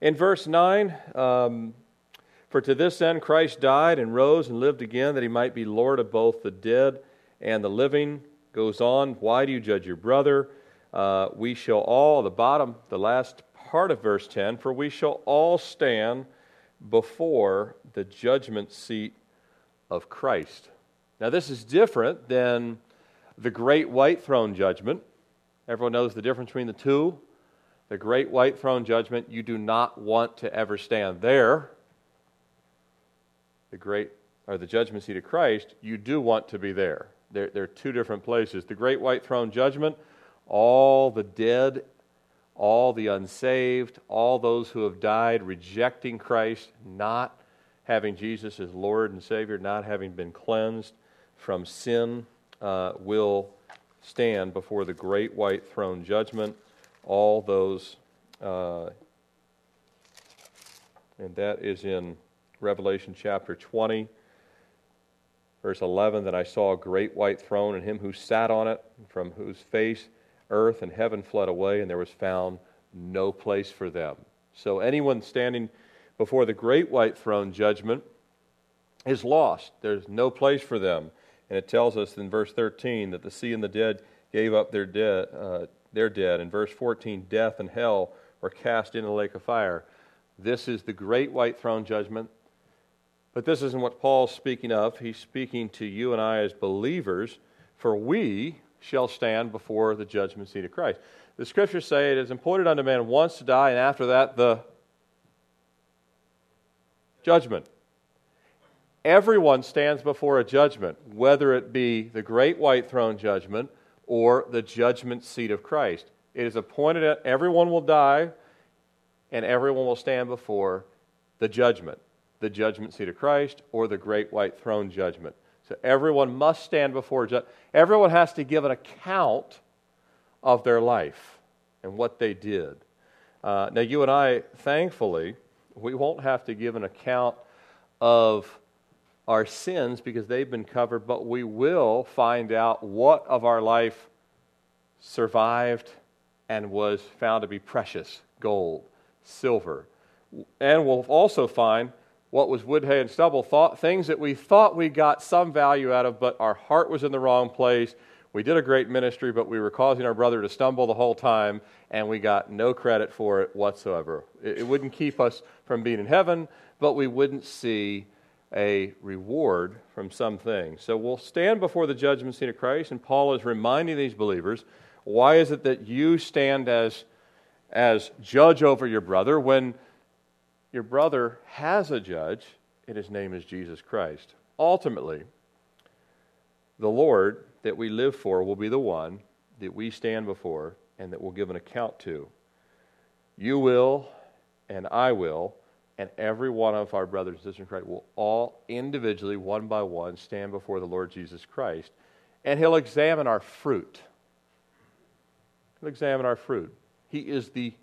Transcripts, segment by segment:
In verse 9, um, for to this end Christ died and rose and lived again, that he might be Lord of both the dead and the living. Goes on, why do you judge your brother? Uh, we shall all, the bottom, the last part of verse 10, for we shall all stand before the judgment seat of Christ. Now, this is different than the great white throne judgment. Everyone knows the difference between the two. The great white throne judgment, you do not want to ever stand there. The great or the judgment seat of Christ, you do want to be there. There, there are two different places. The great white throne judgment, all the dead, all the unsaved, all those who have died rejecting Christ, not having Jesus as Lord and Savior, not having been cleansed from sin, uh, will stand before the great white throne judgment. All those, uh, and that is in Revelation chapter 20. Verse 11 That I saw a great white throne, and him who sat on it, from whose face earth and heaven fled away, and there was found no place for them. So anyone standing before the great white throne judgment is lost. There's no place for them. And it tells us in verse 13 that the sea and the dead gave up their dead. Uh, their dead. In verse 14, death and hell were cast into the lake of fire. This is the great white throne judgment but this isn't what Paul's speaking of. He's speaking to you and I as believers, for we shall stand before the judgment seat of Christ. The scriptures say it is appointed unto man once to die, and after that, the judgment. Everyone stands before a judgment, whether it be the great white throne judgment or the judgment seat of Christ. It is appointed that everyone will die, and everyone will stand before the judgment the judgment seat of Christ or the great white throne judgment. So everyone must stand before. Everyone has to give an account of their life and what they did. Uh, now, you and I, thankfully, we won't have to give an account of our sins because they've been covered, but we will find out what of our life survived and was found to be precious gold, silver. And we'll also find what was wood, hay, and stubble, thought, things that we thought we got some value out of, but our heart was in the wrong place. We did a great ministry, but we were causing our brother to stumble the whole time, and we got no credit for it whatsoever. It, it wouldn't keep us from being in heaven, but we wouldn't see a reward from some things. So we'll stand before the judgment seat of Christ, and Paul is reminding these believers why is it that you stand as, as judge over your brother when your brother has a judge, and his name is Jesus Christ. Ultimately, the Lord that we live for will be the one that we stand before and that we'll give an account to. You will, and I will, and every one of our brothers and sisters in Christ will all individually, one by one, stand before the Lord Jesus Christ, and He'll examine our fruit. He'll examine our fruit. He is the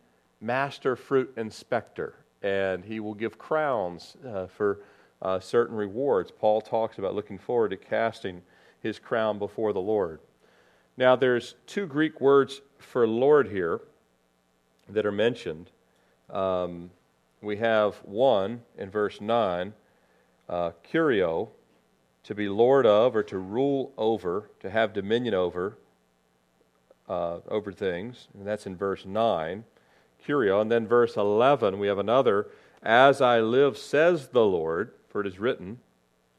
master fruit inspector and he will give crowns uh, for uh, certain rewards. Paul talks about looking forward to casting his crown before the Lord. Now, there's two Greek words for Lord here that are mentioned. Um, we have one in verse 9, uh, curio, to be lord of or to rule over, to have dominion over, uh, over things. And that's in verse 9 curio. And then verse 11, we have another, as I live, says the Lord, for it is written,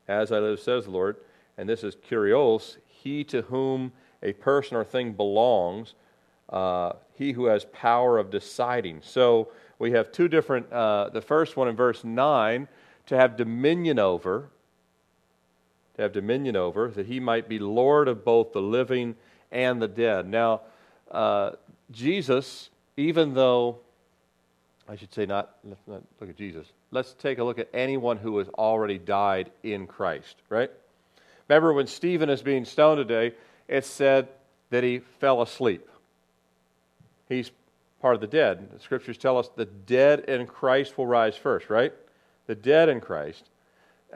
as I live, says the Lord. And this is curios, he to whom a person or thing belongs, uh, he who has power of deciding. So we have two different, uh, the first one in verse 9, to have dominion over, to have dominion over, that he might be Lord of both the living and the dead. Now, uh, Jesus even though, I should say, not, not look at Jesus. Let's take a look at anyone who has already died in Christ, right? Remember when Stephen is being stoned today, it said that he fell asleep. He's part of the dead. The scriptures tell us the dead in Christ will rise first, right? The dead in Christ.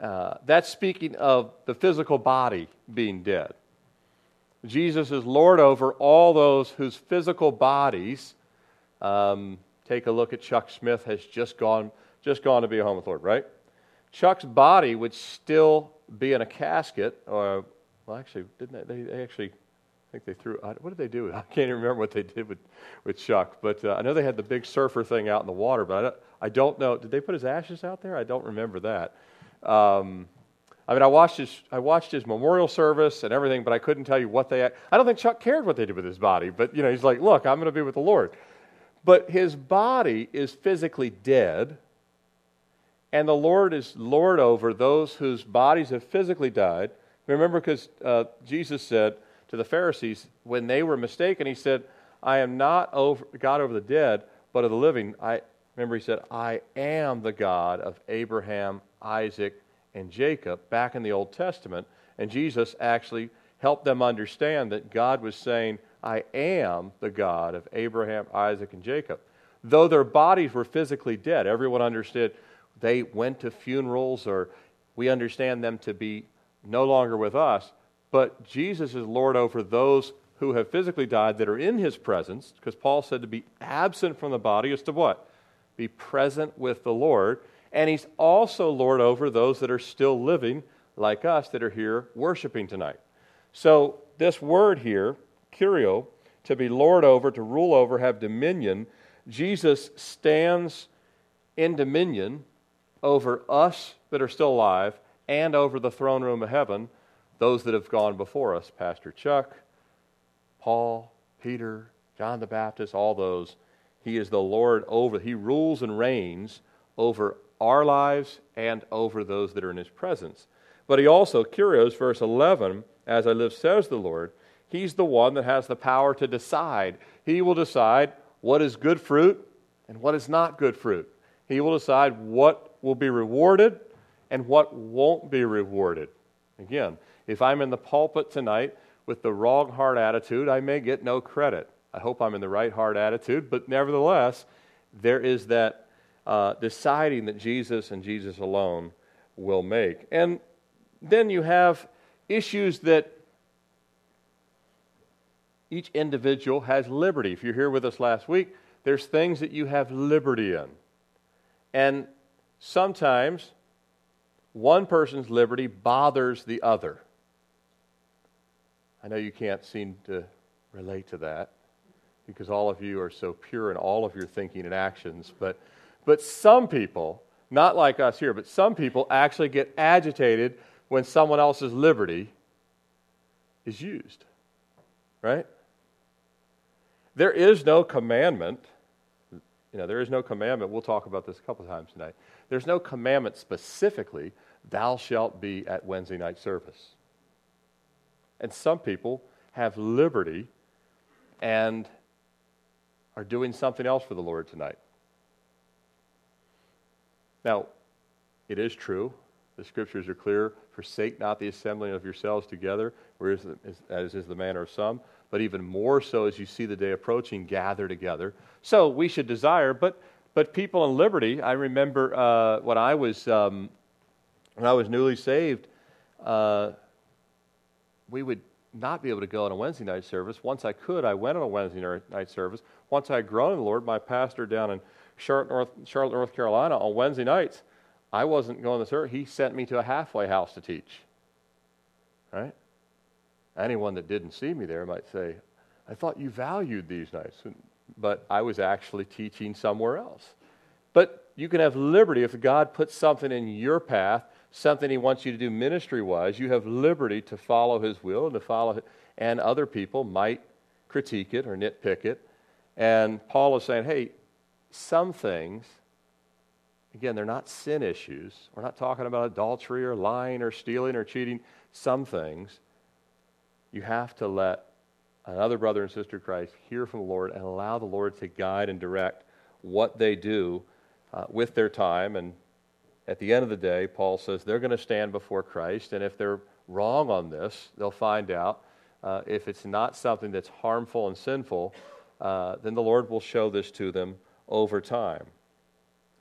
Uh, that's speaking of the physical body being dead. Jesus is Lord over all those whose physical bodies um, take a look at Chuck Smith, has just gone, just gone to be a home with Lord, right? Chuck's body would still be in a casket, or, well, actually, didn't they, they actually, think they threw, what did they do? I can't even remember what they did with, with Chuck, but uh, I know they had the big surfer thing out in the water, but I don't, I don't know, did they put his ashes out there? I don't remember that. Um, I mean, I watched his I watched his memorial service and everything, but I couldn't tell you what they. I don't think Chuck cared what they did with his body, but you know, he's like, "Look, I'm going to be with the Lord." But his body is physically dead, and the Lord is Lord over those whose bodies have physically died. Remember, because uh, Jesus said to the Pharisees when they were mistaken, He said, "I am not over, God over the dead, but of the living." I remember He said, "I am the God of Abraham, Isaac." and Jacob back in the Old Testament. And Jesus actually helped them understand that God was saying, I am the God of Abraham, Isaac, and Jacob. Though their bodies were physically dead, everyone understood they went to funerals, or we understand them to be no longer with us. But Jesus is Lord over those who have physically died that are in his presence, because Paul said to be absent from the body is to what? Be present with the Lord. And he's also Lord over those that are still living, like us, that are here worshiping tonight. So, this word here, curio, to be Lord over, to rule over, have dominion, Jesus stands in dominion over us that are still alive and over the throne room of heaven, those that have gone before us Pastor Chuck, Paul, Peter, John the Baptist, all those. He is the Lord over, he rules and reigns over our lives and over those that are in his presence. But he also, curios, verse 11, as I live, says the Lord, he's the one that has the power to decide. He will decide what is good fruit and what is not good fruit. He will decide what will be rewarded and what won't be rewarded. Again, if I'm in the pulpit tonight with the wrong heart attitude, I may get no credit. I hope I'm in the right heart attitude, but nevertheless, there is that uh, deciding that Jesus and Jesus alone will make. And then you have issues that each individual has liberty. If you're here with us last week, there's things that you have liberty in. And sometimes one person's liberty bothers the other. I know you can't seem to relate to that because all of you are so pure in all of your thinking and actions, but but some people, not like us here, but some people actually get agitated when someone else's liberty is used. Right? There is no commandment. You know, there is no commandment. We'll talk about this a couple of times tonight. There's no commandment specifically, thou shalt be at Wednesday night service. And some people have liberty and are doing something else for the Lord tonight. Now, it is true. The scriptures are clear. Forsake not the assembling of yourselves together, as is the manner of some, but even more so as you see the day approaching, gather together. So we should desire, but but people in liberty. I remember uh, when I was um, when I was newly saved, uh, we would not be able to go on a Wednesday night service. Once I could, I went on a Wednesday night service. Once I had grown in the Lord, my pastor down in Charlotte, North, Charlotte, North Carolina on Wednesday nights, I wasn't going to service. He sent me to a halfway house to teach. Right? Anyone that didn't see me there might say, I thought you valued these nights. But I was actually teaching somewhere else. But you can have liberty if God puts something in your path, something He wants you to do ministry wise. You have liberty to follow His will and to follow it. And other people might critique it or nitpick it. And Paul is saying, hey, some things, again, they're not sin issues. We're not talking about adultery or lying or stealing or cheating. Some things, you have to let another brother and sister of Christ hear from the Lord and allow the Lord to guide and direct what they do uh, with their time. And at the end of the day, Paul says they're going to stand before Christ, and if they're wrong on this, they'll find out. Uh, if it's not something that's harmful and sinful, uh, then the Lord will show this to them over time.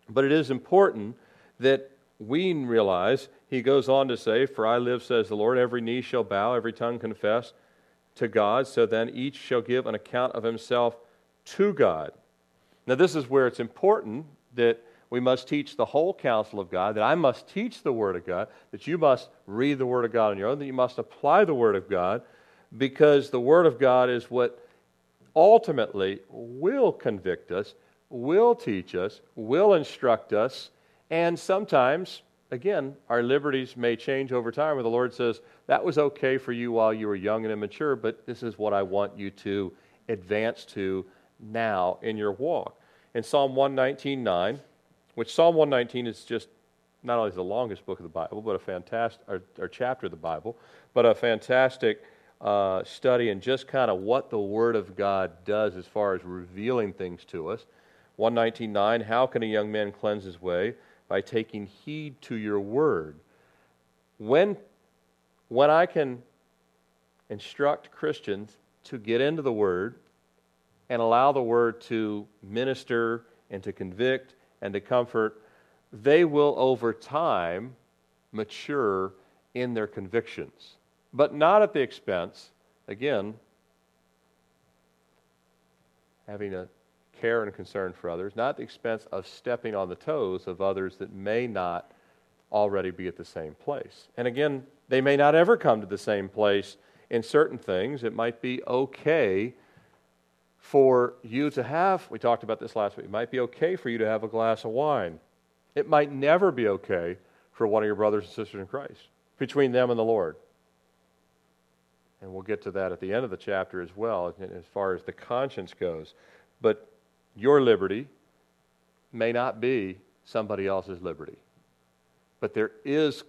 But it is important that we realize, he goes on to say, For I live, says the Lord, every knee shall bow, every tongue confess to God, so then each shall give an account of himself to God. Now, this is where it's important that we must teach the whole counsel of God, that I must teach the Word of God, that you must read the Word of God on your own, that you must apply the Word of God, because the Word of God is what ultimately will convict us, will teach us, will instruct us, and sometimes, again, our liberties may change over time where the Lord says, That was okay for you while you were young and immature, but this is what I want you to advance to now in your walk. In Psalm 119.9, which Psalm 119 is just not only the longest book of the Bible, but a fantastic, or, or chapter of the Bible, but a fantastic uh, study in just kind of what the Word of God does as far as revealing things to us. 119.9, how can a young man cleanse his way? By taking heed to your Word. When, when I can instruct Christians to get into the Word and allow the Word to minister and to convict and to comfort, they will over time mature in their convictions. But not at the expense, again, having a care and concern for others, not at the expense of stepping on the toes of others that may not already be at the same place. And again, they may not ever come to the same place in certain things. It might be okay for you to have, we talked about this last week, it might be okay for you to have a glass of wine. It might never be okay for one of your brothers and sisters in Christ, between them and the Lord. And we'll get to that at the end of the chapter as well, as far as the conscience goes. But your liberty may not be somebody else's liberty. But there is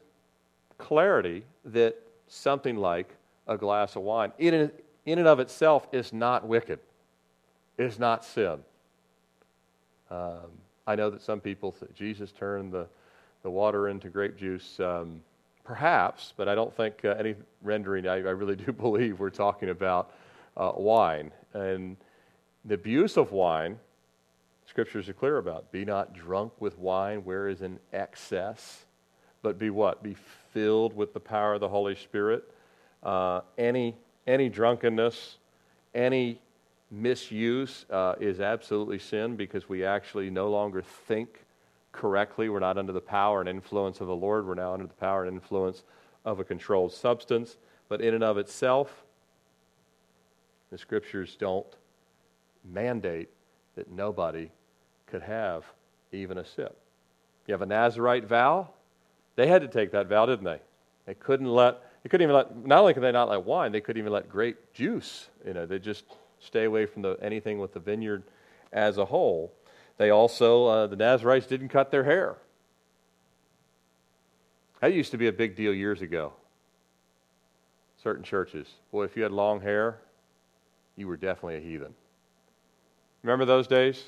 clarity that something like a glass of wine, in, in and of itself, is not wicked is not sin. Um, I know that some people say Jesus turned the, the water into grape juice. Um, perhaps, but I don't think uh, any rendering, I, I, really do believe we're talking about uh, wine. And the abuse of wine, scriptures are clear about. Be not drunk with wine where is in excess, but be what? Be filled with the power of the Holy Spirit. Uh, any, any drunkenness, any misuse uh, is absolutely sin because we actually no longer think correctly. We're not under the power and influence of the Lord. We're now under the power and influence of a controlled substance. But in and of itself, the scriptures don't mandate that nobody could have even a sip. You have a Nazarite vow. They had to take that vow, didn't they? They couldn't let, they couldn't even let, not only could they not let wine, they couldn't even let grape juice. You know, they just stay away from the, anything with the vineyard as a whole. They also, uh, the Nazarites didn't cut their hair. That used to be a big deal years ago. Certain churches. Boy, if you had long hair, you were definitely a heathen. Remember those days?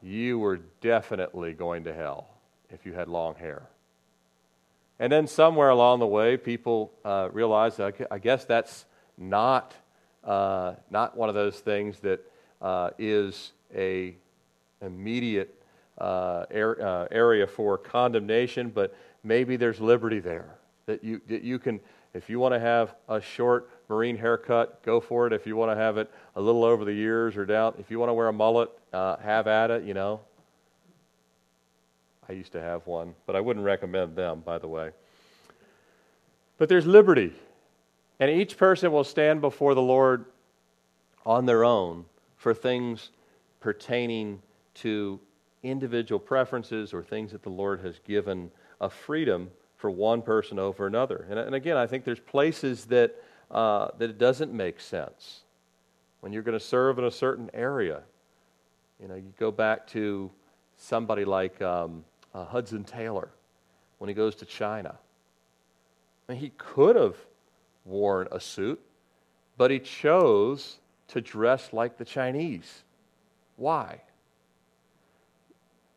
You were definitely going to hell if you had long hair. And then somewhere along the way, people uh, realized, I guess that's not uh, not one of those things that uh, is a immediate uh, uh, area for condemnation, but maybe there's liberty there that you that you can. If you want to have a short marine haircut, go for it. If you want to have it a little over the years or down, if you want to wear a mullet, uh, have at it. You know. I used to have one, but I wouldn't recommend them, by the way. But there's liberty and each person will stand before the Lord on their own for things pertaining to individual preferences or things that the Lord has given a freedom for one person over another. And, and again, I think there's places that, uh, that it doesn't make sense. When you're going to serve in a certain area, you know, you go back to somebody like um, uh, Hudson Taylor when he goes to China. I mean, he could have worn a suit, but he chose to dress like the Chinese. Why?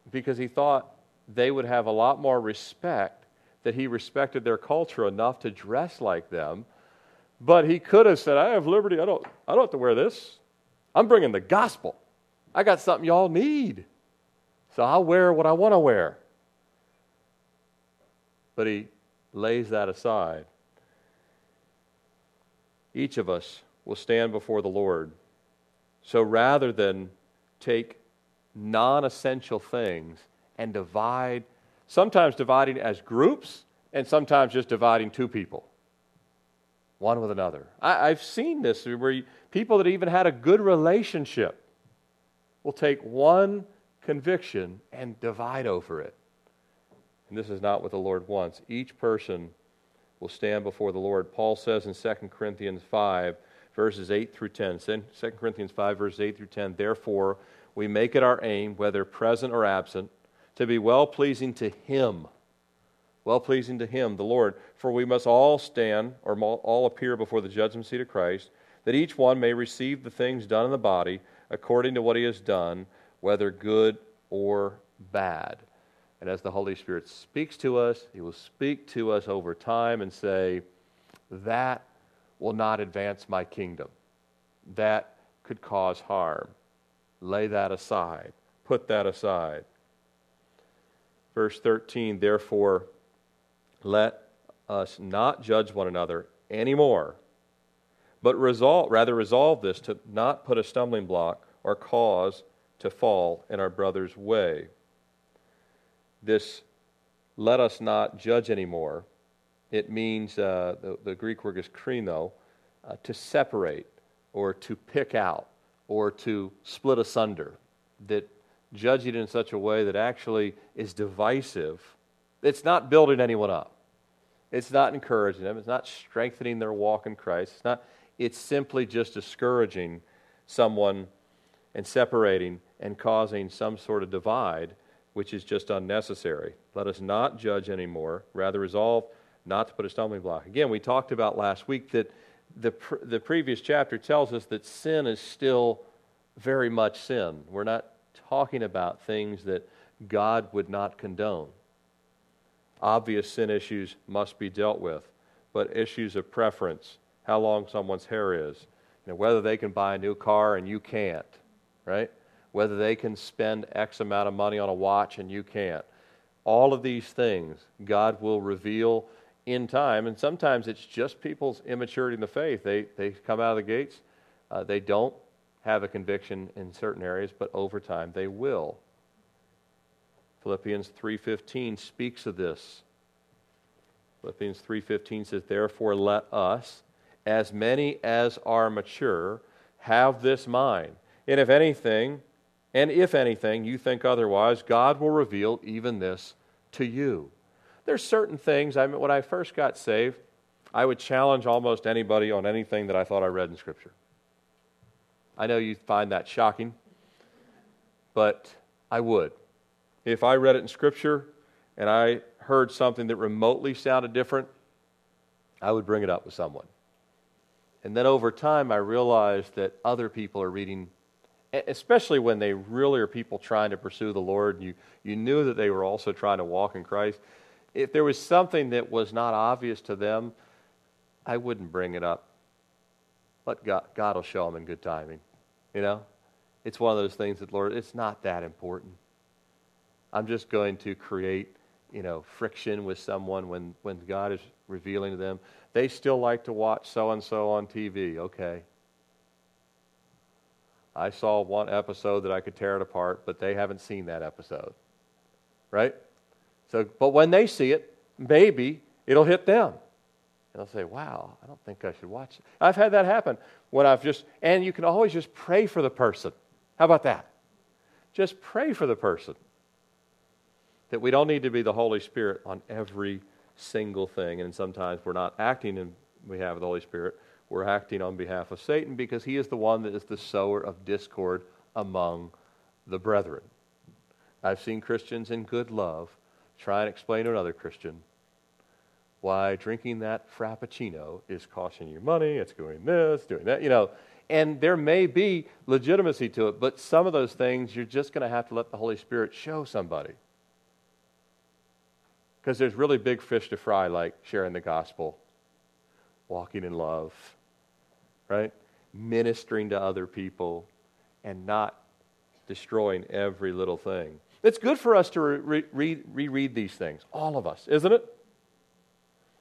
Because he thought they would have a lot more respect, that he respected their culture enough to dress like them. But he could have said, I have liberty. I don't, I don't have to wear this. I'm bringing the gospel. I got something y'all need. So I'll wear what I want to wear. But he lays that aside each of us will stand before the Lord. So rather than take non essential things and divide, sometimes dividing as groups, and sometimes just dividing two people, one with another. I, have seen this where people that even had a good relationship will take one conviction and divide over it. And this is not what the Lord wants. Each person will stand before the Lord. Paul says in 2 Corinthians 5, verses 8 through 10, 2 Corinthians 5, verses 8 through 10, therefore, we make it our aim, whether present or absent, to be well pleasing to Him. Well pleasing to Him, the Lord. For we must all stand, or all appear before the judgment seat of Christ, that each one may receive the things done in the body according to what he has done, whether good or bad. And as the Holy Spirit speaks to us, He will speak to us over time and say, That will not advance my kingdom. That could cause harm. Lay that aside. Put that aside. Verse 13, therefore, let us not judge one another anymore, but resolve, rather resolve this to not put a stumbling block or cause to fall in our brother's way. This let us not judge anymore. It means, uh, the, the, Greek word is krino, uh, to separate or to pick out or to split asunder, that judge it in such a way that actually is divisive. It's not building anyone up. It's not encouraging them. It's not strengthening their walk in Christ. It's not. It's simply just discouraging someone and separating and causing some sort of divide, which is just unnecessary. Let us not judge anymore. Rather, resolve not to put a stumbling block. Again, we talked about last week that the, the previous chapter tells us that sin is still very much sin. We're not talking about things that God would not condone. Obvious sin issues must be dealt with, but issues of preference, how long someone's hair is, you know, whether they can buy a new car and you can't, right? Whether they can spend X amount of money on a watch and you can't. All of these things God will reveal in time, and sometimes it's just people's immaturity in the faith. They, they come out of the gates, uh, they don't have a conviction in certain areas, but over time they will. Philippians 3:15 speaks of this. Philippians 3:15 says, "Therefore let us, as many as are mature, have this mind. And if anything, and if anything you think otherwise, God will reveal even this to you." There's certain things, I mean, when I first got saved, I would challenge almost anybody on anything that I thought I read in Scripture. I know you find that shocking, but I would. If I read it in Scripture and I heard something that remotely sounded different, I would bring it up with someone. And then over time, I realized that other people are reading, especially when they really are people trying to pursue the Lord. You, you knew that they were also trying to walk in Christ if there was something that was not obvious to them, I wouldn't bring it up. But God, God will show them in good timing. You know? It's one of those things that, Lord, it's not that important. I'm just going to create, you know, friction with someone when, when God is revealing to them. They still like to watch so and so on TV. Okay. I saw one episode that I could tear it apart, but they haven't seen that episode. Right? So, but when they see it, maybe it'll hit them. And they'll say, wow, I don't think I should watch it. I've had that happen when I've just, and you can always just pray for the person. How about that? Just pray for the person. That we don't need to be the Holy Spirit on every single thing. And sometimes we're not acting in we have the Holy Spirit, we're acting on behalf of Satan because he is the one that is the sower of discord among the brethren. I've seen Christians in good love try and explain to another Christian why drinking that frappuccino is costing you money, it's doing this, doing that, you know. And there may be legitimacy to it, but some of those things you're just going to have to let the Holy Spirit show somebody. Because there's really big fish to fry, like sharing the gospel, walking in love, right? Ministering to other people, and not destroying every little thing. It's good for us to re- re- reread these things, all of us, isn't it?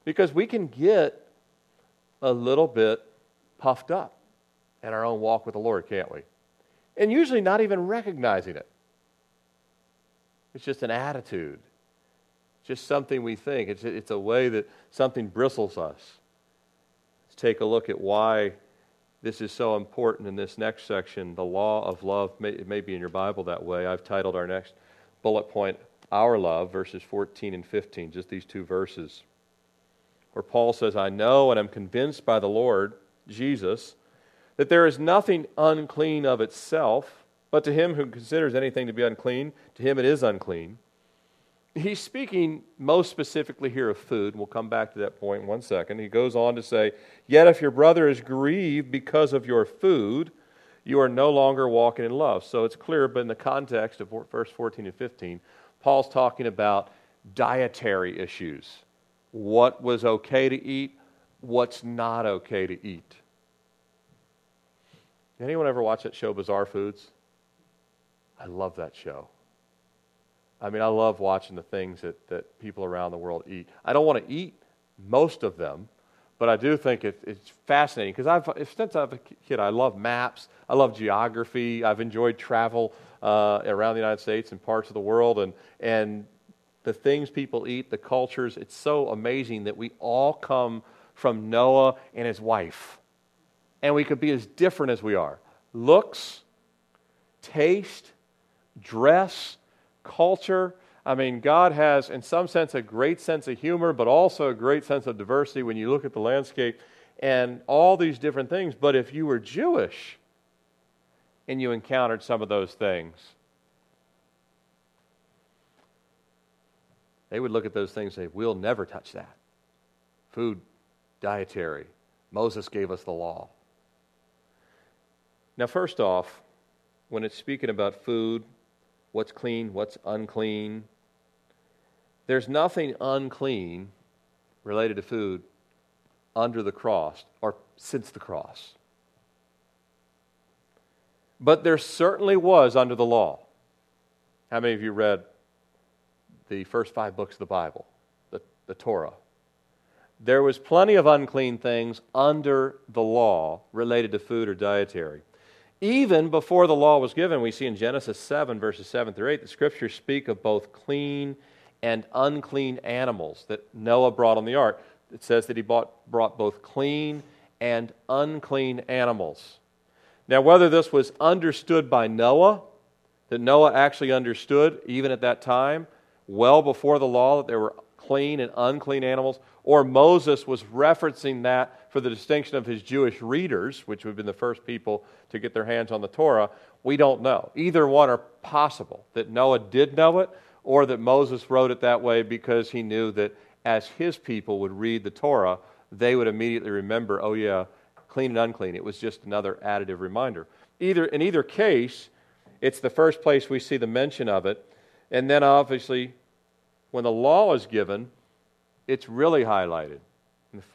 Because we can get a little bit puffed up in our own walk with the Lord, can't we? and usually not even recognizing it. It's just an attitude, just something we think. It's, it's a way that something bristles us. Let's take a look at why this is so important in this next section the law of love. it may be in your Bible that way. I've titled our next bullet point, Our Love, verses 14 and 15, just these two verses, where Paul says, I know and am convinced by the Lord Jesus that there is nothing unclean of itself, but to him who considers anything to be unclean, to him it is unclean. He's speaking most specifically here of food. We'll come back to that point in one second. He goes on to say, Yet if your brother is grieved because of your food, you are no longer walking in love. So it's clear, but in the context of verse 14 and 15, Paul's talking about dietary issues. What was okay to eat, what's not okay to eat. Anyone ever watch that show, Bizarre Foods? I love that show. I mean, I love watching the things that, that people around the world eat. I don't want to eat most of them, but I do think it, it's fascinating because I've since I was a kid, I love maps, I love geography, I've enjoyed travel uh, around the United States and parts of the world, and and the things people eat, the cultures. It's so amazing that we all come from Noah and his wife, and we could be as different as we are. Looks, taste, dress culture. I mean, God has, in some sense, a great sense of humor, but also a great sense of diversity when you look at the landscape and all these different things. But if you were Jewish and you encountered some of those things, they would look at those things and say, We'll never touch that. Food, dietary. Moses gave us the law. Now, first off, when it's speaking about food, what's clean, what's unclean. There's nothing unclean related to food under the cross or since the cross. But there certainly was under the law. How many of you read the first five books of the Bible, the, the Torah? There was plenty of unclean things under the law related to food or dietary. Even before the law was given, we see in Genesis 7, verses 7 through 8, the scriptures speak of both clean and unclean animals that Noah brought on the ark. It says that he bought, brought both clean and unclean animals. Now, whether this was understood by Noah, that Noah actually understood even at that time, well before the law, that there were clean and unclean animals, or Moses was referencing that for the distinction of his Jewish readers, which would have been the first people to get their hands on the Torah, we don't know. Either one are possible that Noah did know it, or that Moses wrote it that way because he knew that as his people would read the Torah, they would immediately remember, oh, yeah, clean and unclean. It was just another additive reminder. Either, in either case, it's the first place we see the mention of it. And then obviously, when the law is given, it's really highlighted.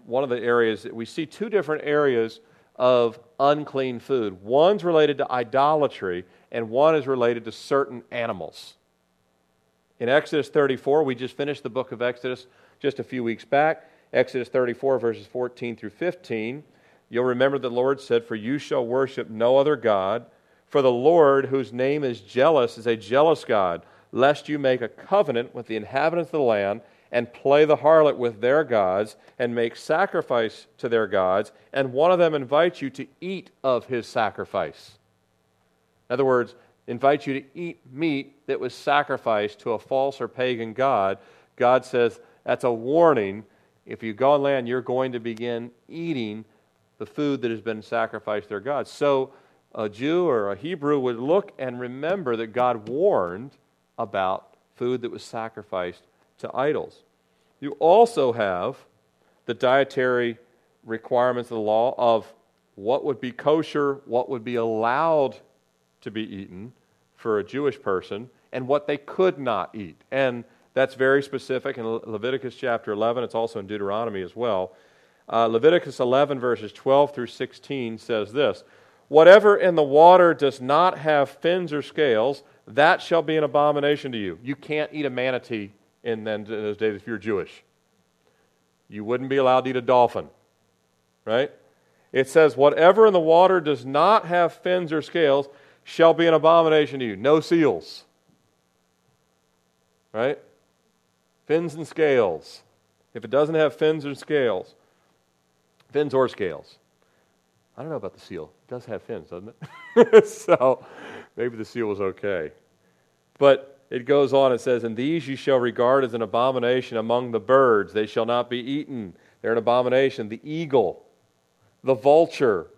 One of the areas that we see two different areas of unclean food. One's related to idolatry, and one is related to certain animals. In Exodus 34, we just finished the book of Exodus just a few weeks back. Exodus 34, verses 14 through 15. You'll remember the Lord said, For you shall worship no other God, for the Lord, whose name is jealous, is a jealous God, lest you make a covenant with the inhabitants of the land and play the harlot with their gods and make sacrifice to their gods, and one of them invites you to eat of his sacrifice. In other words, invites you to eat meat that was sacrificed to a false or pagan god. God says that's a warning. If you go on land, you're going to begin eating the food that has been sacrificed to their gods. So a Jew or a Hebrew would look and remember that God warned about food that was sacrificed to idols. You also have the dietary requirements of the law of what would be kosher, what would be allowed to be eaten for a Jewish person, and what they could not eat. And that's very specific in Leviticus chapter 11. It's also in Deuteronomy as well. Uh, Leviticus 11, verses 12 through 16 says this Whatever in the water does not have fins or scales, that shall be an abomination to you. You can't eat a manatee in, then, in those days if you're Jewish. You wouldn't be allowed to eat a dolphin, right? It says, Whatever in the water does not have fins or scales shall be an abomination to you. No seals. Right? Fins and scales. If it doesn't have fins or scales, fins or scales. I don't know about the seal. It does have fins, doesn't it? so maybe the seal was okay. But it goes on, it says, And these you shall regard as an abomination among the birds. They shall not be eaten. They're an abomination. The eagle, the vulture,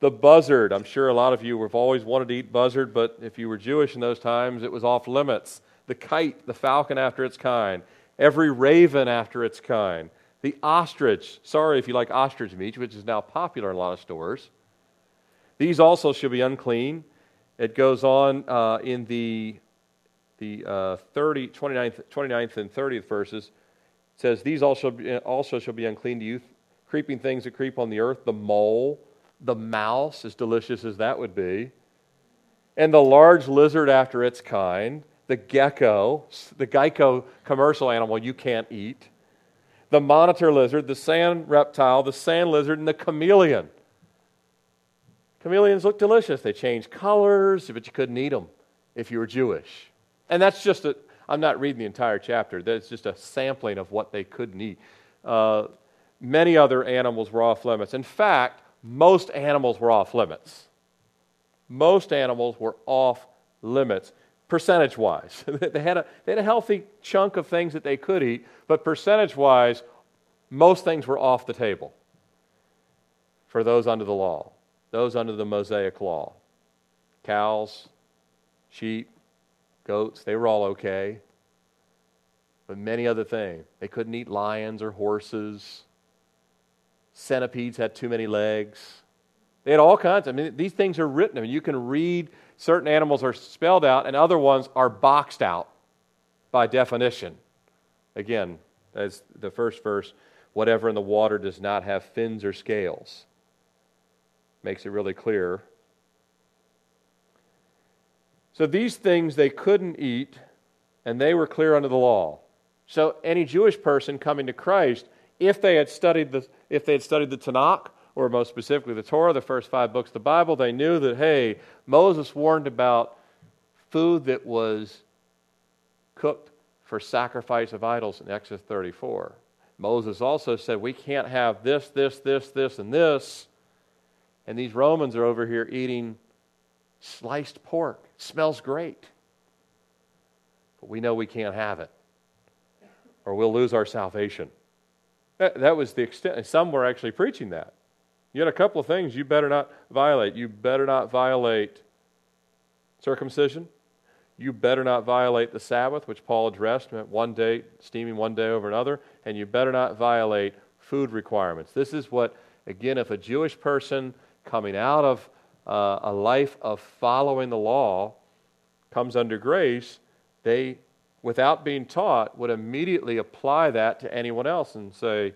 the buzzard. I'm sure a lot of you have always wanted to eat buzzard, but if you were Jewish in those times, it was off limits. The kite, the falcon after its kind, every raven after its kind, the ostrich. Sorry if you like ostrich meat, which is now popular in a lot of stores. These also shall be unclean. It goes on uh, in the, the uh, 30, 29th, 29th and 30th verses. It says, These also, also shall be unclean to you, creeping things that creep on the earth, the mole, the mouse, as delicious as that would be, and the large lizard after its kind, the gecko, the Geico commercial animal you can't eat, the monitor lizard, the sand reptile, the sand lizard, and the chameleon. Chameleons look delicious. They change colors, but you couldn't eat them if you were Jewish. And that's just a, I'm not reading the entire chapter. That's just a sampling of what they couldn't eat. Uh, many other animals were off limits. In fact, most animals were off limits. Most animals were off limits, percentage wise. they, had a, they had a healthy chunk of things that they could eat, but percentage wise, most things were off the table for those under the law, those under the Mosaic law. Cows, sheep, goats, they were all okay. But many other things. They couldn't eat lions or horses Centipedes had too many legs. They had all kinds. I mean, these things are written. I mean, you can read certain animals are spelled out, and other ones are boxed out by definition. Again, as the first verse, whatever in the water does not have fins or scales. Makes it really clear. So these things they couldn't eat, and they were clear under the law. So any Jewish person coming to Christ if they had studied the, if they had studied the Tanakh, or most specifically the Torah, the first five books of the Bible, they knew that, hey, Moses warned about food that was cooked for sacrifice of idols in Exodus 34. Moses also said, we can't have this, this, this, this, and this. And these Romans are over here eating sliced pork. It smells great. But we know we can't have it, or we'll lose our salvation. That, that was the extent. Some were actually preaching that. You a couple of things you better not violate. You better not violate circumcision. You better not violate the Sabbath, which Paul addressed, one day, steaming one day over another, and you better not violate food requirements. This is what, again, if a Jewish person coming out of uh, a life of following the law comes under grace, they without being taught, would immediately apply that to anyone else and say,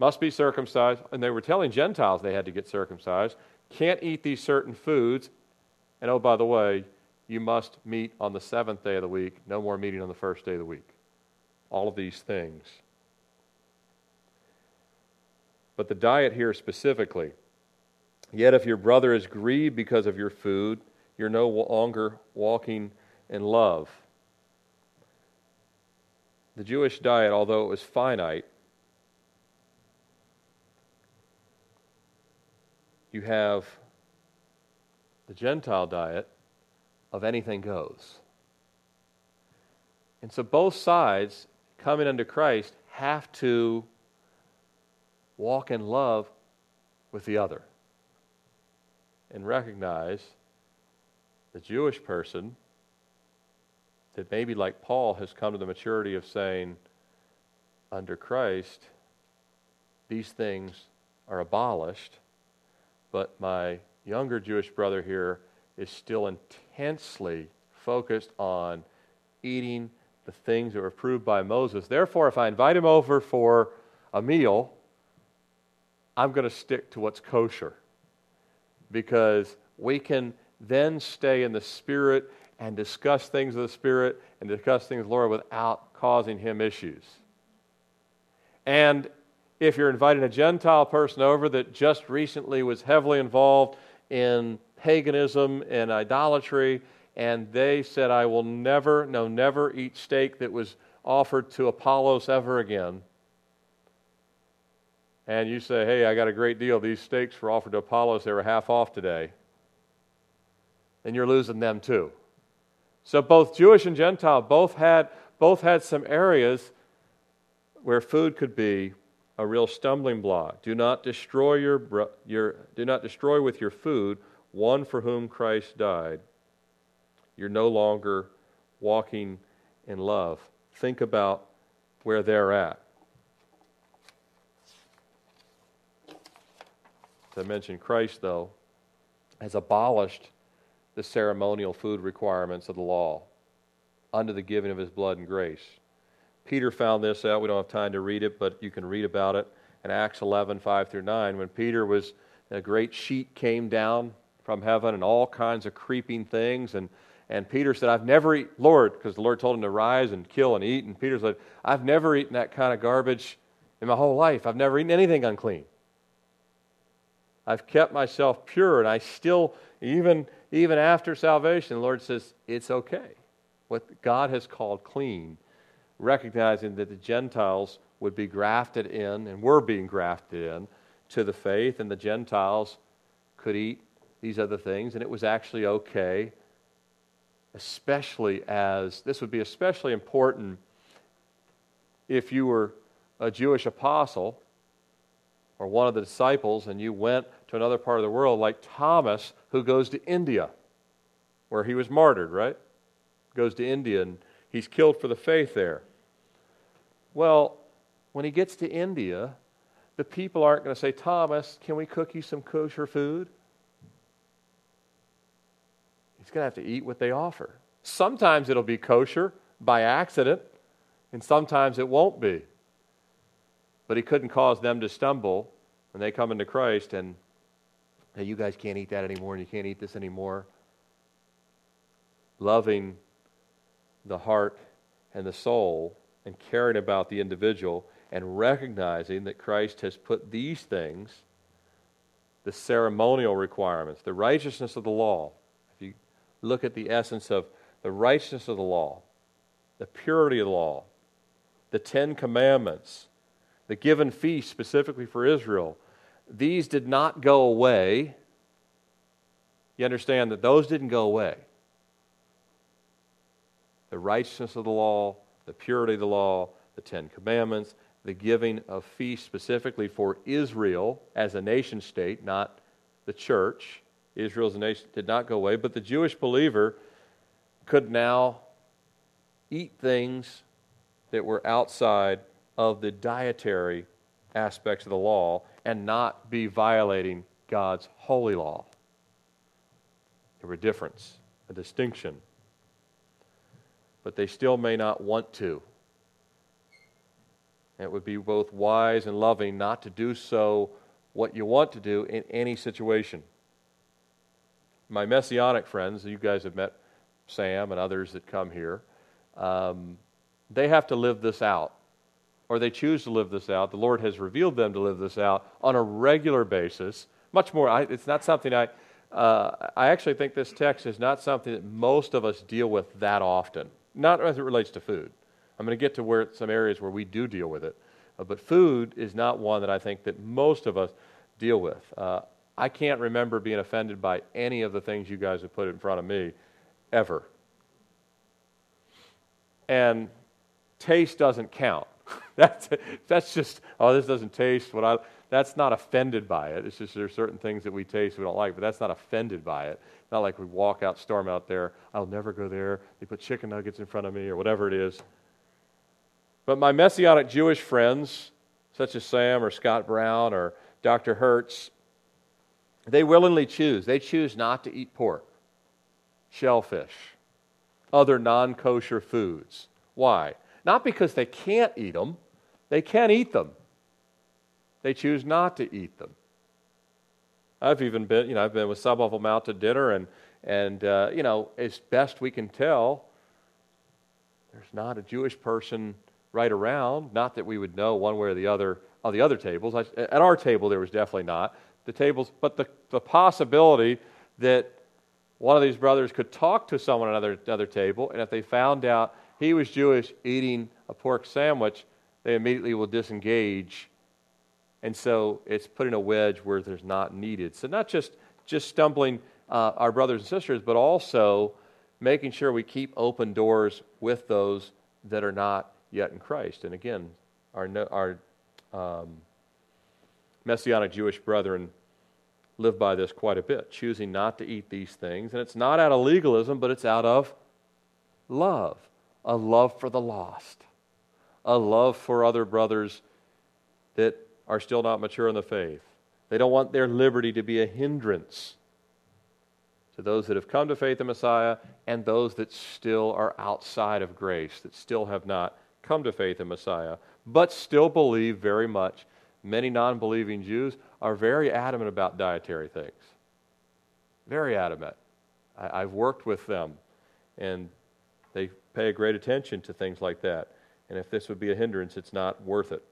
must be circumcised. And they were telling Gentiles they had to get circumcised, can't eat these certain foods. And oh, by the way, you must meet on the seventh day of the week, no more meeting on the first day of the week. All of these things. But the diet here specifically. Yet if your brother is grieved because of your food, you're no longer walking in love. The Jewish diet, although it was finite, you have the Gentile diet of anything goes. And so both sides coming under Christ have to walk in love with the other and recognize the Jewish person that maybe, like Paul, has come to the maturity of saying, under Christ, these things are abolished, but my younger Jewish brother here is still intensely focused on eating the things that were approved by Moses. Therefore, if I invite him over for a meal, I'm going to stick to what's kosher because we can then stay in the spirit and discuss things of the Spirit and discuss things of the Lord without causing him issues. And if you're inviting a Gentile person over that just recently was heavily involved in paganism and idolatry, and they said, I will never, no, never eat steak that was offered to Apollos ever again. And you say, hey, I got a great deal. These steaks were offered to Apollos, they were half off today. And you're losing them too. So both Jewish and Gentile both had, both had some areas where food could be a real stumbling block. Do not destroy your, your do not destroy with your food one for whom Christ died. You're no longer walking in love. Think about where they're at. As I mentioned, Christ, though, has abolished the ceremonial food requirements of the law under the giving of his blood and grace. Peter found this out. We don't have time to read it, but you can read about it in Acts 11, 5 through 9. When Peter was, a great sheet came down from heaven and all kinds of creeping things. And, and Peter said, I've never eaten, Lord, because the Lord told him to rise and kill and eat. And Peter said, I've never eaten that kind of garbage in my whole life. I've never eaten anything unclean. I've kept myself pure, and I still, even, even after salvation, the Lord says, it's okay. What God has called clean recognizing that the Gentiles would be grafted in and were being grafted in to the faith, and the Gentiles could eat these other things, and it was actually okay, especially as this would be especially important if you were a Jewish apostle or one of the disciples and you went to another part of the world, like Thomas, who goes to India, where he was martyred, right? Goes to India and he's killed for the faith there. Well, when he gets to India, the people aren't going to say, Thomas, can we cook you some kosher food? He's going to have to eat what they offer. Sometimes it'll be kosher by accident, and sometimes it won't be. But he couldn't cause them to stumble when they come into Christ and, hey, you guys can't eat that anymore and you can't eat this anymore. Loving the heart and the soul and caring about the individual and recognizing that Christ has put these things, the ceremonial requirements, the righteousness of the law, if you look at the essence of the righteousness of the law, the purity of the law, the Ten Commandments, the given feast specifically for Israel, these did not go away. You understand that those didn't go away. The righteousness of the law, the purity of the law, the Ten Commandments, the giving of feasts specifically for Israel as a nation state, not the church. Israel as a nation did not go away, but the Jewish believer could now eat things that were outside of the dietary aspects of the law and not be violating God's holy law. There were a difference, a distinction but they still may not want to. It would be both wise and loving not to do so what you want to do in any situation. My messianic friends, you guys have met Sam and others that come here, um, they have to live this out, or they choose to live this out. The Lord has revealed them to live this out on a regular basis. Much more, I, it's not something I, uh, I actually think this text is not something that most of us deal with that often not as it relates to food. I'm going to get to where some areas where we do deal with it, uh, but food is not one that I think that most of us deal with. Uh, I can't remember being offended by any of the things you guys have put in front of me, ever. And taste doesn't count. that's that's just oh this doesn't taste what I. That's not offended by it. It's just there's certain things that we taste we don't like, but that's not offended by it. Not like we walk out, storm out there. I'll never go there. They put chicken nuggets in front of me or whatever it is. But my Messianic Jewish friends, such as Sam or Scott Brown or Dr. Hertz, they willingly choose. They choose not to eat pork, shellfish, other non kosher foods. Why? Not because they can't eat them, they can eat them. They choose not to eat them. I've even been, you know, I've been with Sublevel Mount to dinner, and and uh, you know, as best we can tell, there's not a Jewish person right around. Not that we would know one way or the other on the other tables. I, at our table, there was definitely not. the tables, but the, the possibility that one of these brothers could talk to someone at another, another table, and if they found out he was Jewish eating a pork sandwich, they immediately will disengage. And so it's putting a wedge where there's not needed. So, not just, just stumbling uh, our brothers and sisters, but also making sure we keep open doors with those that are not yet in Christ. And again, our, our um, Messianic Jewish brethren live by this quite a bit, choosing not to eat these things. And it's not out of legalism, but it's out of love a love for the lost, a love for other brothers that are still not mature in the faith. They don't want their liberty to be a hindrance to those that have come to faith in Messiah and those that still are outside of grace, that still have not come to faith in Messiah, but still believe very much. Many non believing Jews are very adamant about dietary things. Very adamant. I, have worked with them, and they pay great attention to things like that. And if this would be a hindrance, it's not worth it.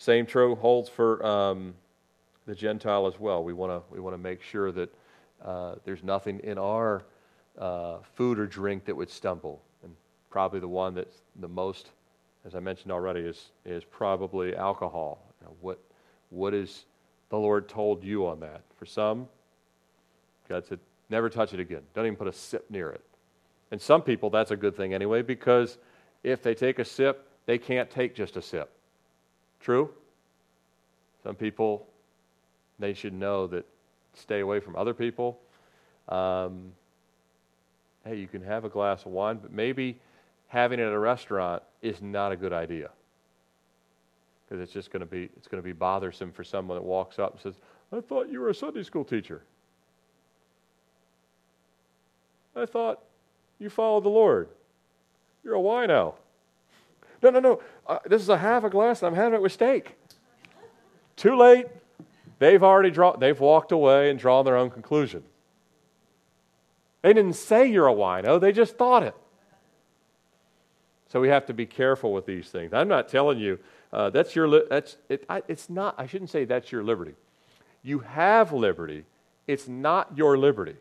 Same true holds for um, the Gentile as well. We want to we want to make sure that uh, there's nothing in our uh, food or drink that would stumble. And probably the one that's the most, as I mentioned already, is is probably alcohol. You know, what what is the Lord told you on that? For some, God said, never touch it again. Don't even put a sip near it. And some people, that's a good thing anyway, because if they take a sip, they can't take just a sip. True? Some people, they should know that stay away from other people. Um, hey, you can have a glass of wine, but maybe having it at a restaurant is not a good idea because it's just going to be it's going to be bothersome for someone that walks up and says, "I thought you were a Sunday school teacher. I thought you follow the Lord. You're a wino. No, no, no. Uh, this is a half a glass, and I'm having it with steak. Too late. They've already drawn. They've walked away and drawn their own conclusion. They didn't say you're a wino. They just thought it. So we have to be careful with these things. I'm not telling you uh, that's your. Li- that's it, I, it's not. I shouldn't say that's your liberty. You have liberty. It's not your liberty.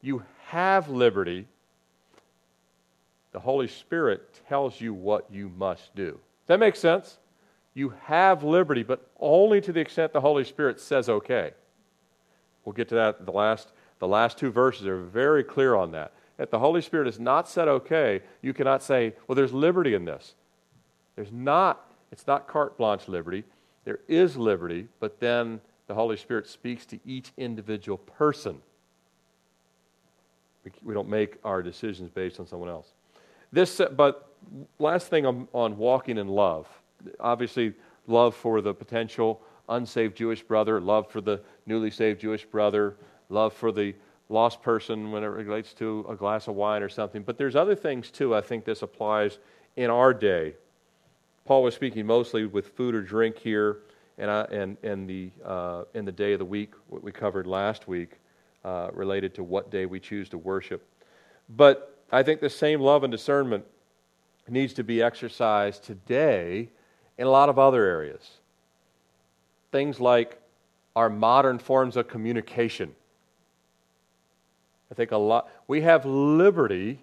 You have liberty the Holy Spirit tells you what you must do. That makes sense? You have liberty, but only to the extent the Holy Spirit says okay. We'll get to that. The last, the last two verses are very clear on that. If the Holy Spirit has not said okay, you cannot say, well, there's liberty in this. There's not, it's not carte blanche liberty. There is liberty, but then the Holy Spirit speaks to each individual person. We don't make our decisions based on someone else. This, but last thing on, on walking in love. Obviously, love for the potential unsaved Jewish brother, love for the newly saved Jewish brother, love for the lost person when it relates to a glass of wine or something. But there's other things too. I think this applies in our day. Paul was speaking mostly with food or drink here, and I, and and the uh, in the day of the week, what we covered last week, uh, related to what day we choose to worship. But I think the same love and discernment needs to be exercised today in a lot of other areas. Things like our modern forms of communication. I think a lot, we have liberty.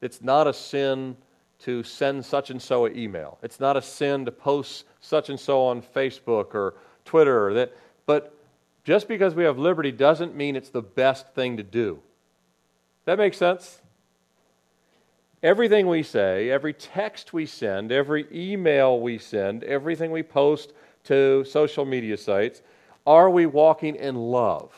It's not a sin to send such and so an email. It's not a sin to post such and so on Facebook or Twitter. Or that, but just because we have liberty doesn't mean it's the best thing to do. That makes sense? Everything we say, every text we send, every email we send, everything we post to social media sites, are we walking in love?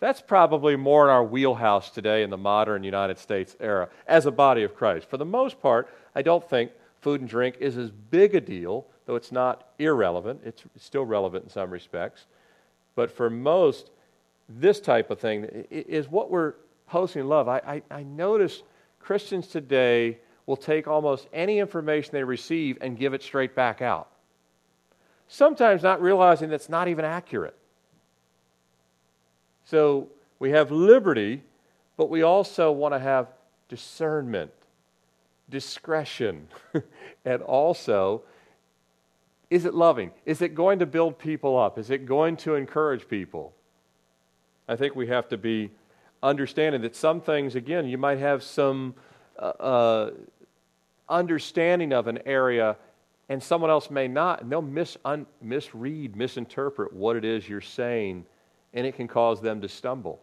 That's probably more in our wheelhouse today in the modern United States era as a body of Christ. For the most part, I don't think food and drink is as big a deal, though it's not irrelevant. It's still relevant in some respects. But for most, this type of thing is what we're posting love, I, I, I notice Christians today will take almost any information they receive and give it straight back out. Sometimes not realizing that's not even accurate. So we have liberty, but we also want to have discernment, discretion, and also Is it loving? Is it going to build people up? Is it going to encourage people? I think we have to be understanding that some things, again, you might have some uh, uh, understanding of an area and someone else may not, and they'll mis- un- misread, misinterpret what it is you're saying, and it can cause them to stumble.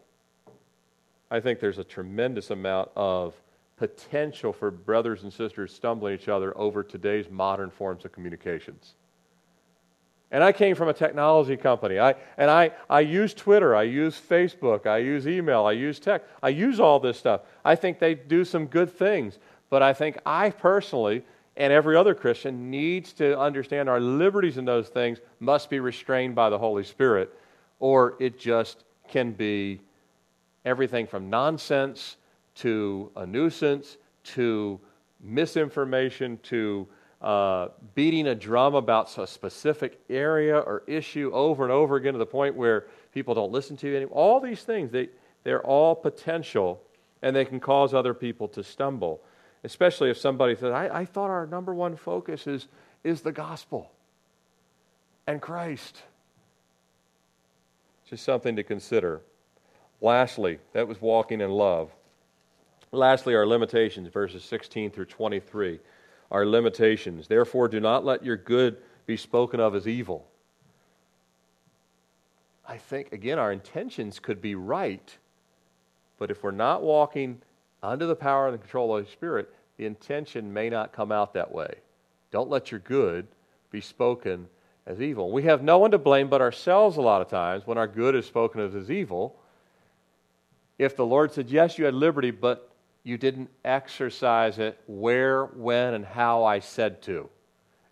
I think there's a tremendous amount of potential for brothers and sisters stumbling each other over today's modern forms of communications. And I came from a technology company. I, and I, I use Twitter, I use Facebook, I use email, I use tech, I use all this stuff. I think they do some good things. But I think I personally and every other Christian needs to understand our liberties in those things must be restrained by the Holy Spirit, or it just can be everything from nonsense to a nuisance to misinformation to uh, beating a drum about a specific area or issue over and over again to the point where people don't listen to you anymore. All these things, they, they're all potential and they can cause other people to stumble especially if somebody says, I, I thought our number one focus is, is the gospel and Christ. Just something to consider. Lastly, that was walking in love. Lastly, our limitations, verses 16 through 23. Our limitations. Therefore, do not let your good be spoken of as evil. I think, again, our intentions could be right, but if we're not walking under the power and the control of the Spirit, the intention may not come out that way. Don't let your good be spoken as evil. We have no one to blame but ourselves a lot of times when our good is spoken of as evil. If the Lord said, Yes, you had liberty, but you didn't exercise it where, when, and how I said to.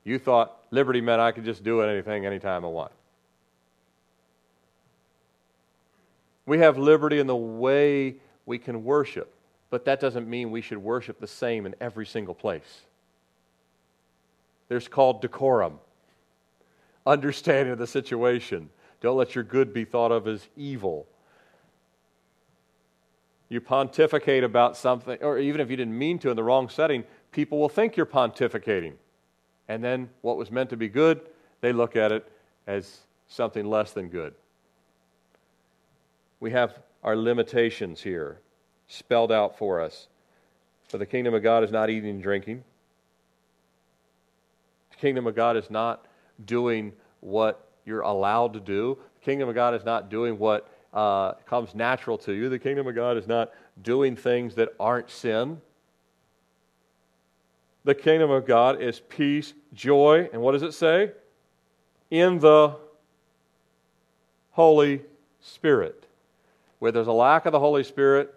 You thought liberty meant I could just do anything anytime I want. We have liberty in the way we can worship but that doesn't mean we should worship the same in every single place. There's called decorum, understanding of the situation. Don't let your good be thought of as evil. You pontificate about something, or even if you didn't mean to in the wrong setting, people will think you're pontificating. And then what was meant to be good, they look at it as something less than good. We have our limitations here spelled out for us. For the kingdom of God is not eating and drinking. The kingdom of God is not doing what you're allowed to do. The kingdom of God is not doing what uh, comes natural to you. The kingdom of God is not doing things that aren't sin. The kingdom of God is peace, joy, and what does it say? In the Holy Spirit. Where there's a lack of the Holy Spirit,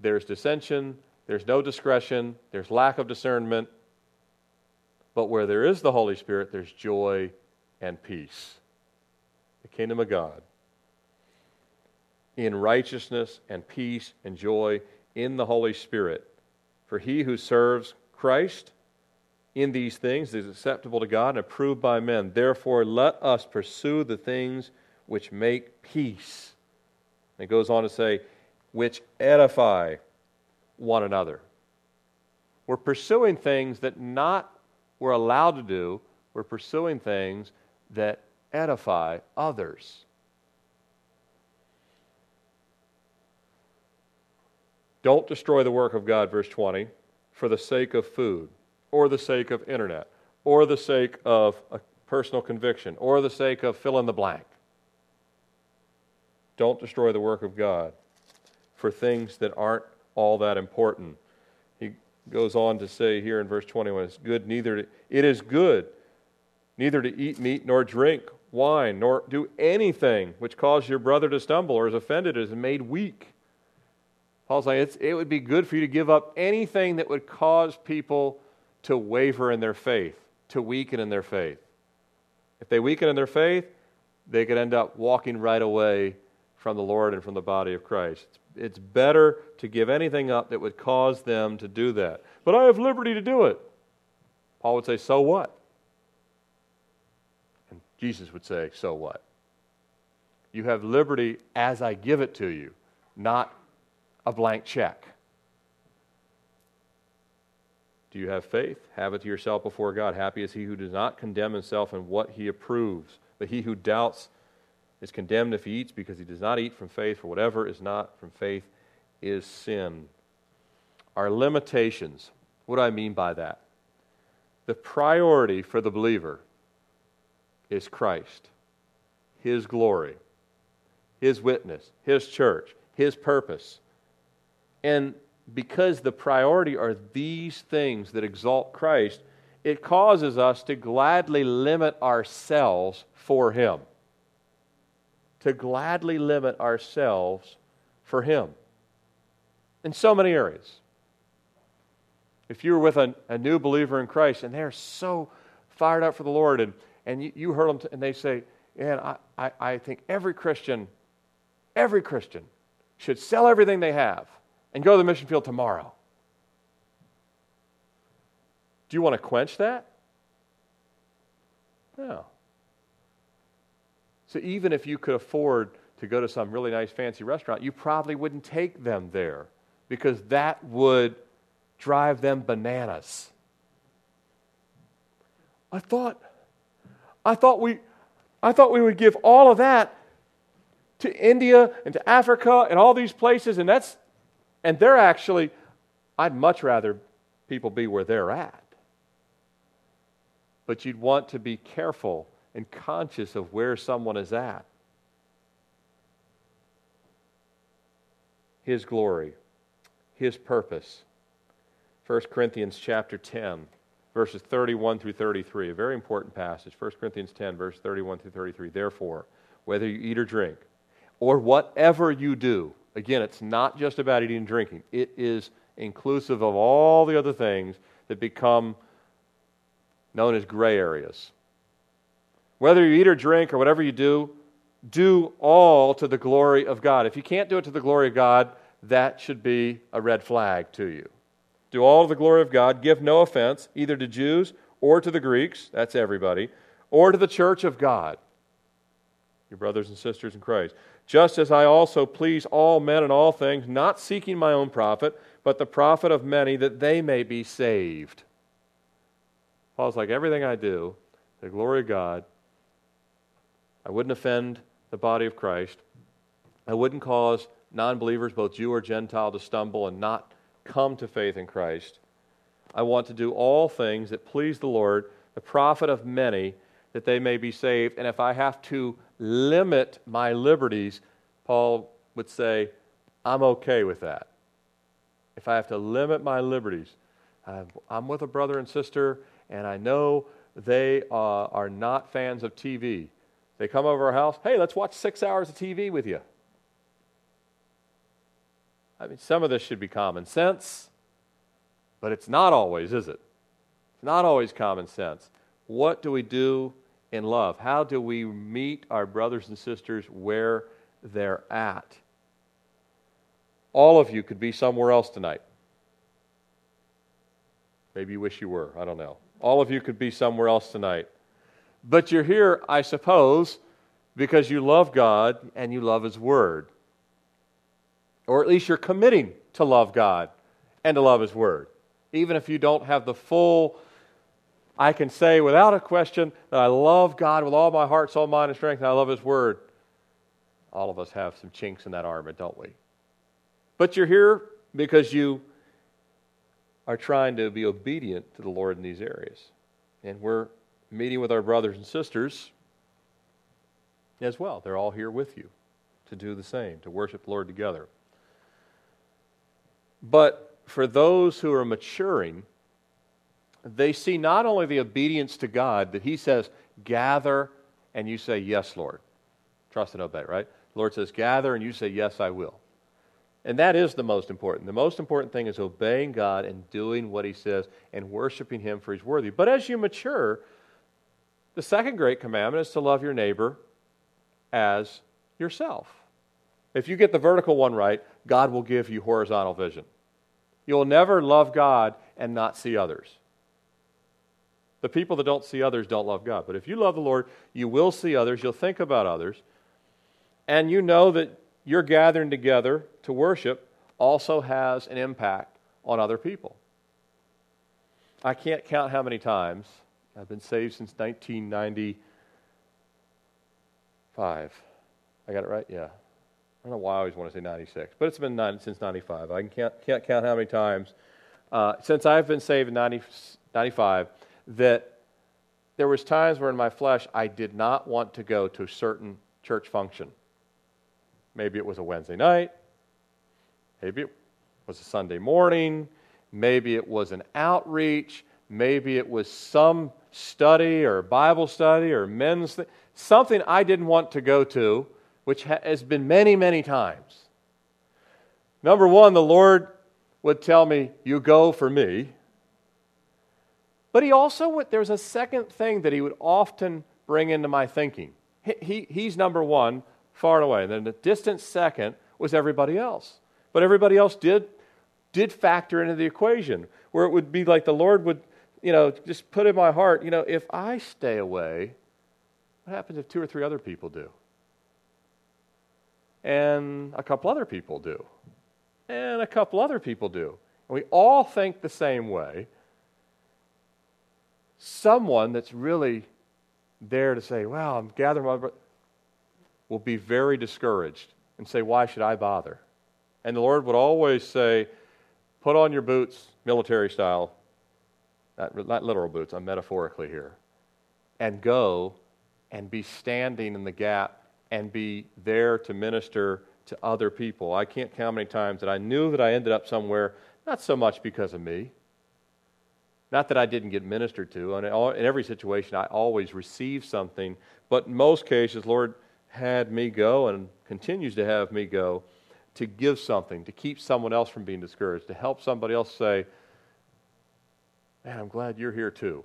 there's dissension, there's no discretion, there's lack of discernment. But where there is the Holy Spirit, there's joy and peace. The kingdom of God. In righteousness and peace and joy in the Holy Spirit. For he who serves Christ in these things is acceptable to God and approved by men. Therefore, let us pursue the things which make peace. And it goes on to say, which edify one another. We're pursuing things that not we're allowed to do, we're pursuing things that edify others. Don't destroy the work of God, verse 20, for the sake of food, or the sake of internet, or the sake of a personal conviction, or the sake of fill in the blank. Don't destroy the work of God for things that aren't all that important. He goes on to say here in verse 21 it's good neither to, it is good neither to eat meat nor drink wine nor do anything which causes your brother to stumble or is offended or is made weak. Paul's saying it would be good for you to give up anything that would cause people to waver in their faith, to weaken in their faith. If they weaken in their faith, they could end up walking right away from the Lord and from the body of Christ. It's better to give anything up that would cause them to do that. But I have liberty to do it. Paul would say, So what? And Jesus would say, So what? You have liberty as I give it to you, not a blank check. Do you have faith? Have it to yourself before God. Happy is he who does not condemn himself in what he approves. But he who doubts is condemned if he eats, because he does not eat from faith, for whatever is not from faith is sin. Our limitations. What do I mean by that? The priority for the believer is Christ, His glory, His witness, His church, His purpose. And because the priority are these things that exalt Christ, it causes us to gladly limit ourselves for Him. To gladly limit ourselves for Him in so many areas. If you were with a, a new believer in Christ and they're so fired up for the Lord, and, and you, you heard them, t- and they say, Man, I, I, I think every Christian, every Christian should sell everything they have and go to the mission field tomorrow. Do you want to quench that? No. So even if you could afford to go to some really nice fancy restaurant, you probably wouldn't take them there because that would drive them bananas. I thought I thought we I thought we would give all of that to India and to Africa and all these places and that's and they're actually I'd much rather people be where they're at. But you'd want to be careful and conscious of where someone is at. His glory, his purpose. 1 Corinthians chapter 10, verses 31 through 33, a very important passage. 1 Corinthians 10, verse 31 through 33. Therefore, whether you eat or drink, or whatever you do, again, it's not just about eating and drinking, it is inclusive of all the other things that become known as gray areas. Whether you eat or drink or whatever you do, do all to the glory of God. If you can't do it to the glory of God, that should be a red flag to you. Do all to the glory of God. Give no offense, either to Jews or to the Greeks, that's everybody, or to the church of God, your brothers and sisters in Christ. Just as I also please all men in all things, not seeking my own profit, but the profit of many, that they may be saved. Paul's like, everything I do, the glory of God, I wouldn't offend the body of Christ. I wouldn't cause non believers, both Jew or Gentile, to stumble and not come to faith in Christ. I want to do all things that please the Lord, the profit of many, that they may be saved. And if I have to limit my liberties, Paul would say, I'm okay with that. If I have to limit my liberties, I'm with a brother and sister, and I know they uh, are not fans of TV. They come over our house, hey, let's watch six hours of TV with you. I mean, some of this should be common sense, but it's not always, is it? It's not always common sense. What do we do in love? How do we meet our brothers and sisters where they're at? All of you could be somewhere else tonight. Maybe you wish you were. I don't know. All of you could be somewhere else tonight. But you're here, I suppose, because you love God and you love His Word or at least you're committing to love God and to love His Word. Even if you don't have the full, I can say without a question that I love God with all my heart, soul, mind, and strength, and I love His Word. All of us have some chinks in that armor, don't we? But you're here because you are trying to be obedient to the Lord in these areas. And we're meeting with our brothers and sisters as well. They're all here with you to do the same, to worship the Lord together. But for those who are maturing, they see not only the obedience to God that He says, gather, and you say, Yes, Lord. Trust and obey, right? The Lord says, gather, and you say, Yes, I will. And that is the most important. The most important thing is obeying God and doing what He says and worshiping Him for He's worthy. But as you mature, the second great commandment is to love your neighbor as yourself. If you get the vertical one right, God will give you horizontal vision. You'll never love God and not see others. The people that don't see others don't love God. But if you love the Lord, you will see others, you'll think about others, and you know that your gathering together to worship also has an impact on other people. I can't count how many times. I've been saved since 1995. I got it right? Yeah. I don't know why I always want to say 96, but it's been nine, since 95. I can't, can't count how many times uh, since I've been saved in 90, 95 that there was times where in my flesh I did not want to go to a certain church function. Maybe it was a Wednesday night. Maybe it was a Sunday morning. Maybe it was an outreach. Maybe it was some study or Bible study or men's thing. Something I didn't want to go to, which has been many, many times. Number one, the Lord would tell me, You go for me. But he also there's a second thing that he would often bring into my thinking. He, he, he's number one, far and away. And then the distant second was everybody else. But everybody else did, did factor into the equation, where it would be like the Lord would, you know, just put in my heart, you know, if I stay away, what happens if two or three other people do? And a couple other people do. And a couple other people do. And we all think the same way someone that's really there to say, Wow, I'm gathering my. will be very discouraged and say, Why should I bother? And the Lord would always say, Put on your boots, military style. Not, not literal boots, I'm metaphorically here. And go and be standing in the gap and be there to minister to other people. I can't count how many times that I knew that I ended up somewhere, not so much because of me, not that I didn't get ministered to. In every situation, I always receive something. But in most cases, Lord had me go and continues to have me go to give something, to keep someone else from being discouraged, to help somebody else say, Man, I'm glad you're here too.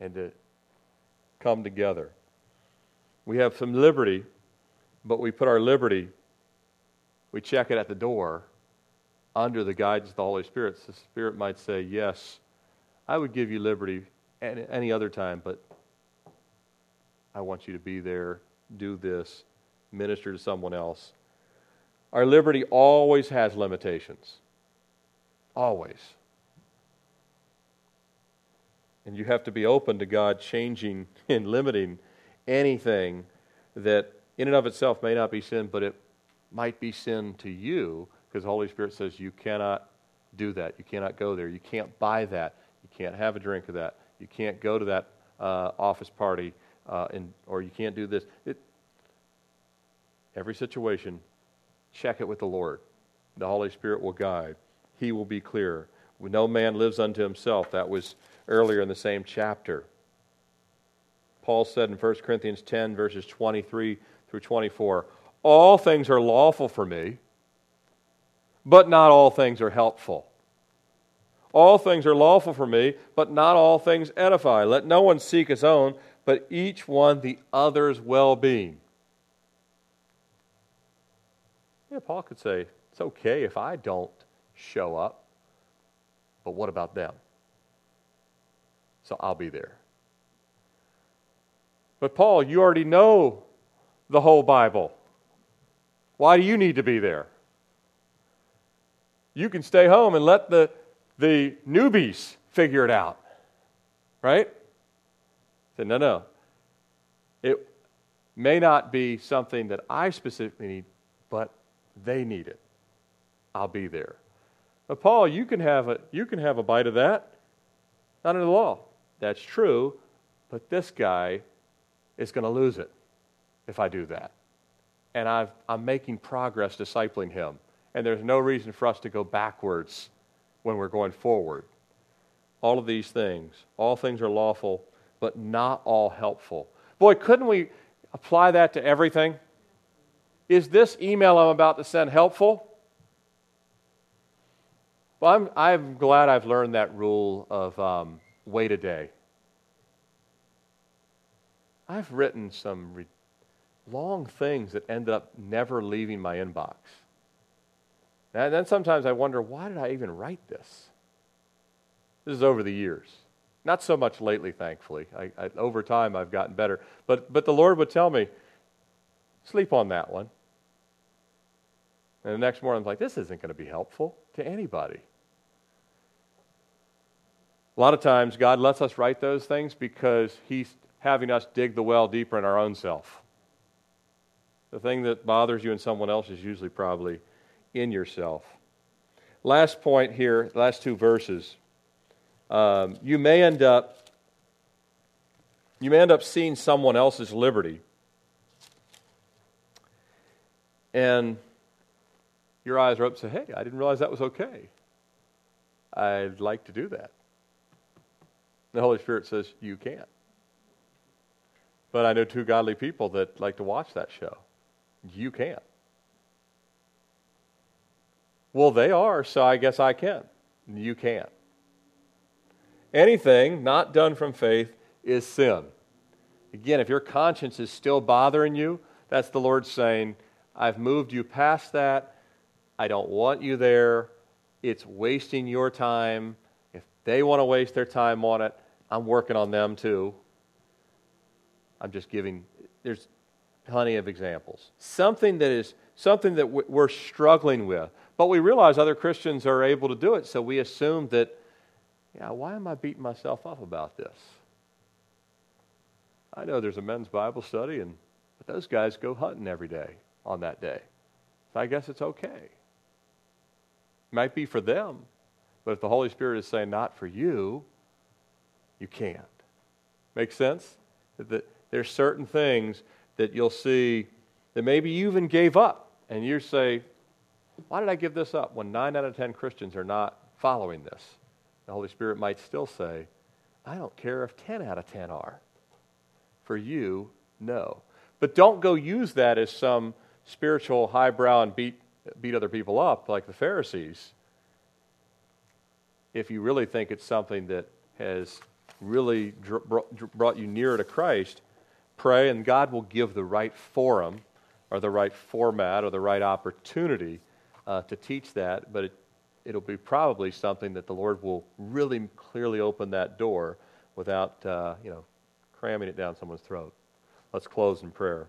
And to come together. We have some liberty, but we put our liberty, we check it at the door under the guidance of the Holy Spirit. So the Spirit might say, Yes I would give you liberty any other time, but I want you to be there, do this, minister to someone else. Our liberty always has limitations. Always. And you have to be open to God changing and limiting anything that in and of itself may not be sin, but it might be sin to you because the Holy Spirit says you cannot do that. You cannot go there. You can't buy that. You can't have a drink of that. You can't go to that uh, office party, uh, and, or you can't do this. It, every situation, check it with the Lord. The Holy Spirit will guide. He will be clear. No man lives unto himself. That was earlier in the same chapter. Paul said in 1 Corinthians 10, verses 23 through 24 All things are lawful for me, but not all things are helpful. All things are lawful for me, but not all things edify. Let no one seek his own, but each one the other's well being. Yeah, Paul could say, it's okay if I don't show up, but what about them? So I'll be there. But Paul, you already know the whole Bible. Why do you need to be there? You can stay home and let the the newbies figure it out. Right? I said, no, no. It may not be something that I specifically need, but they need it. I'll be there. But Paul, you can have a you can have a bite of that. Not in the law. That's true, but this guy is going to lose it if I do that. And i am making progress discipling him. And there's no reason for us to go backwards when we're going forward. All of these things, all things are lawful, but not all helpful. Boy, couldn't we apply that to everything? Is this email I'm about to send helpful? Well, I'm, I'm glad I've learned that rule of um, wait a day. I've written some re- long things that ended up never leaving my inbox. And then sometimes I wonder, why did I even write this? This is over the years. Not so much lately, thankfully. I, I, over time, I've gotten better. But, but the Lord would tell me, sleep on that one. And the next morning, I'm like, this isn't going to be helpful to anybody. A lot of times, God lets us write those things because He's having us dig the well deeper in our own self. The thing that bothers you in someone else is usually probably in yourself. Last point here, last two verses. Um, you may end up you may end up seeing someone else's liberty and your eyes are up and say, Hey, I didn't realize that was okay. I'd like to do that. The Holy Spirit says, You can't. But I know two godly people that like to watch that show. You can't. Well, they are, so I guess I can. You can't. Anything not done from faith is sin. Again, if your conscience is still bothering you, that's the Lord saying, I've moved you past that. I don't want you there. It's wasting your time. If they want to waste their time on it, I'm working on them too. I'm just giving, there's plenty of examples. Something that is something that we're struggling with, but we realize other Christians are able to do it, so we assume that, yeah, why am I beating myself up about this? I know there's a men's Bible study, and but those guys go hunting every day on that day. So I guess it's okay. Might be for them, but if the Holy Spirit is saying not for you, you can't. Make sense? That there's certain things that you'll see that maybe you even gave up, and you say, "Why did I give this up?" When nine out of ten Christians are not following this, the Holy Spirit might still say, "I don't care if ten out of ten are." For you, no. But don't go use that as some spiritual highbrow and beat, beat other people up like the Pharisees, if you really think it's something that has really brought you nearer to Christ, pray and God will give the right forum or the right format or the right opportunity uh, to teach that, but it, it'll be probably something that the Lord will really clearly open that door without, uh, you know, cramming it down someone's throat. Let's close in prayer.